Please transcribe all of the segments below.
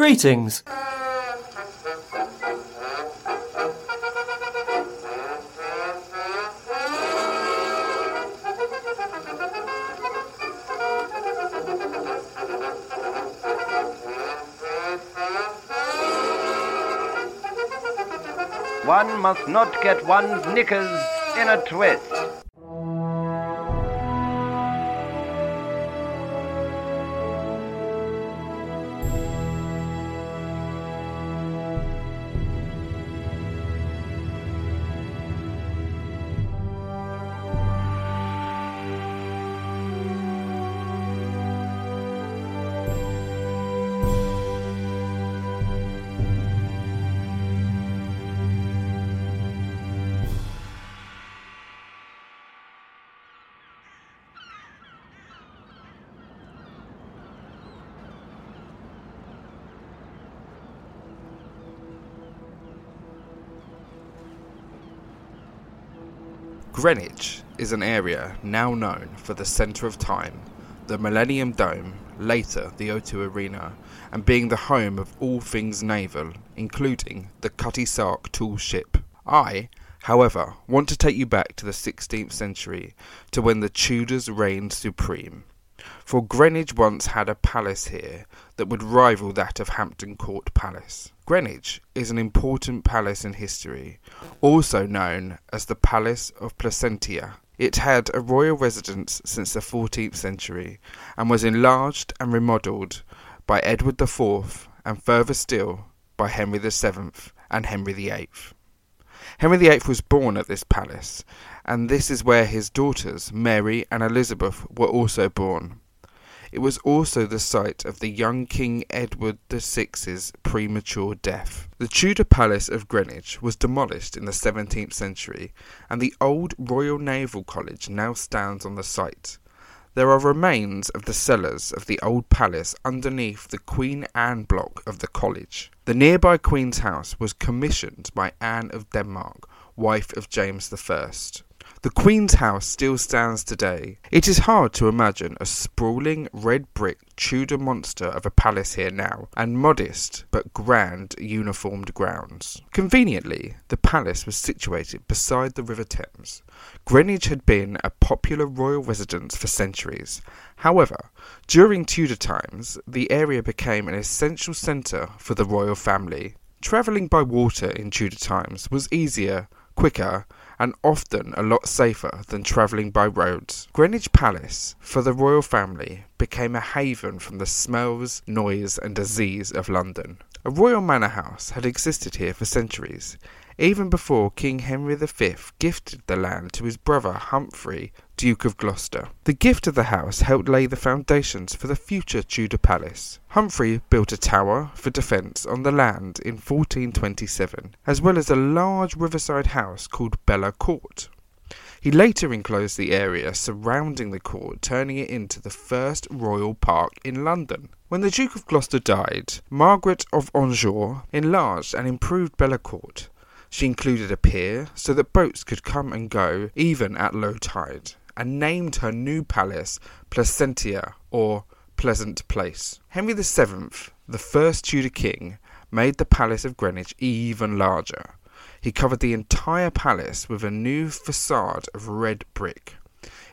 Greetings. One must not get one's knickers in a twist. Greenwich is an area now known for the centre of time, the Millennium Dome, later the O2 Arena, and being the home of all things naval, including the Cutty Sark tall ship. I, however, want to take you back to the 16th century, to when the Tudors reigned supreme. For Greenwich once had a palace here that would rival that of Hampton Court Palace. Greenwich is an important palace in history, also known as the Palace of Placentia. It had a royal residence since the 14th century and was enlarged and remodelled by Edward IV and further still by Henry VII and Henry VIII. Henry VIII was born at this palace, and this is where his daughters, Mary and Elizabeth, were also born. It was also the site of the young King Edward VI's premature death. The Tudor Palace of Greenwich was demolished in the 17th century, and the old Royal Naval College now stands on the site. There are remains of the cellars of the old palace underneath the Queen Anne block of the college. The nearby Queen's house was commissioned by Anne of Denmark, wife of James I. The Queen's House still stands today. It is hard to imagine a sprawling red brick Tudor monster of a palace here now, and modest but grand uniformed grounds. Conveniently, the palace was situated beside the River Thames. Greenwich had been a popular royal residence for centuries. However, during Tudor times, the area became an essential centre for the royal family. Travelling by water in Tudor times was easier, quicker, and often a lot safer than travelling by roads. Greenwich Palace, for the royal family, became a haven from the smells, noise, and disease of London. A royal manor house had existed here for centuries, even before King Henry V gifted the land to his brother Humphrey, Duke of Gloucester. The gift of the house helped lay the foundations for the future Tudor palace. Humphrey built a tower for defence on the land in 1427, as well as a large riverside house called Bella Court. He later enclosed the area surrounding the court, turning it into the first royal park in London. When the Duke of Gloucester died, Margaret of Anjou enlarged and improved Bella Court. She included a pier so that boats could come and go even at low tide and named her new palace Placentia, or Pleasant Place. Henry VII, the first Tudor king, made the Palace of Greenwich even larger. He covered the entire palace with a new facade of red brick.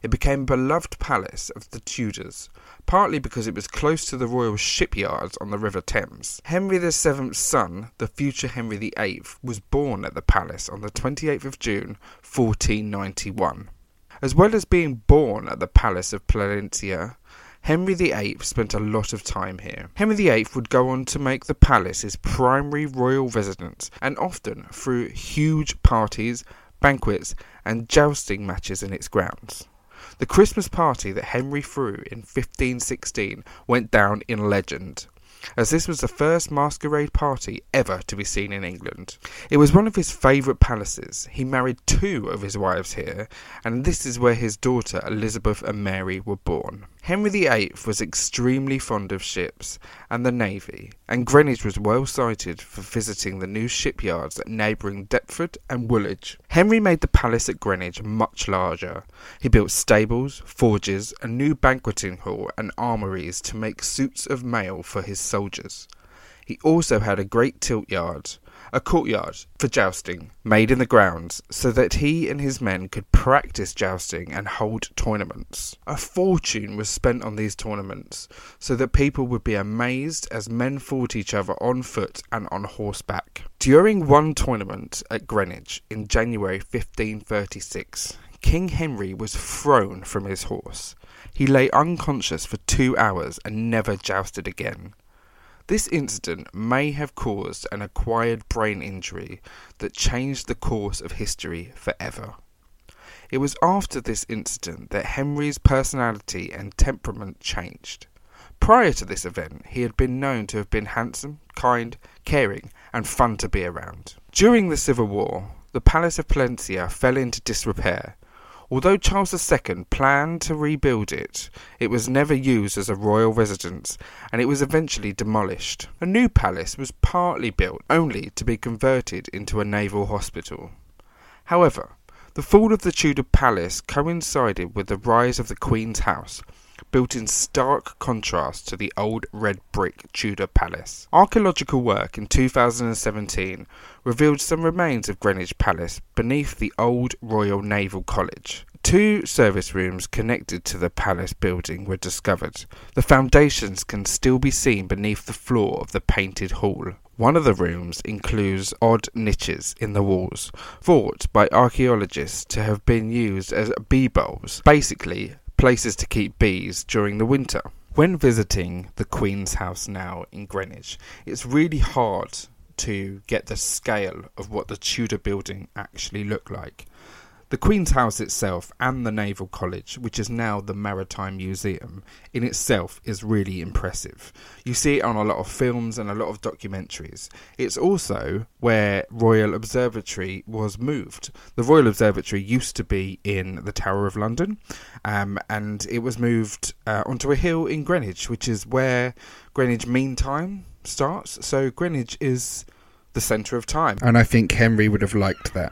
It became a beloved palace of the Tudors, partly because it was close to the royal shipyards on the River Thames. Henry VII's son, the future Henry VIII, was born at the palace on the 28th of June 1491. As well as being born at the Palace of Placentia, Henry VIII spent a lot of time here. Henry VIII would go on to make the palace his primary royal residence, and often threw huge parties, banquets, and jousting matches in its grounds. The Christmas party that Henry threw in 1516 went down in legend as this was the first masquerade party ever to be seen in England. It was one of his favourite palaces. He married two of his wives here, and this is where his daughter Elizabeth and Mary were born. Henry VIII was extremely fond of ships and the navy, and Greenwich was well sited for visiting the new shipyards at neighbouring Deptford and Woolwich. Henry made the palace at Greenwich much larger. He built stables, forges, a new banqueting hall, and armouries to make suits of mail for his soldiers. He also had a great tilt yard, a courtyard for jousting, made in the grounds, so that he and his men could practice jousting and hold tournaments. A fortune was spent on these tournaments, so that people would be amazed as men fought each other on foot and on horseback. During one tournament at Greenwich in January 1536, King Henry was thrown from his horse. He lay unconscious for two hours and never jousted again. This incident may have caused an acquired brain injury that changed the course of history forever. It was after this incident that Henry's personality and temperament changed. Prior to this event, he had been known to have been handsome, kind, caring, and fun to be around. During the Civil War, the Palace of Placentia fell into disrepair, Although Charles II planned to rebuild it, it was never used as a royal residence and it was eventually demolished. A new palace was partly built only to be converted into a naval hospital. However, the fall of the Tudor palace coincided with the rise of the Queen's house, built in stark contrast to the old red brick Tudor palace. Archaeological work in 2017 revealed some remains of Greenwich Palace beneath the old Royal Naval College. Two service rooms connected to the palace building were discovered. The foundations can still be seen beneath the floor of the painted hall. One of the rooms includes odd niches in the walls, thought by archaeologists to have been used as bee boles, basically places to keep bees during the winter. When visiting the Queen's House now in Greenwich, it's really hard to get the scale of what the Tudor building actually looked like. The Queen's House itself and the Naval College, which is now the Maritime Museum, in itself is really impressive. You see it on a lot of films and a lot of documentaries. It's also where Royal Observatory was moved. The Royal Observatory used to be in the Tower of London, um, and it was moved uh, onto a hill in Greenwich, which is where Greenwich Mean Time starts. So Greenwich is the centre of time. And I think Henry would have liked that.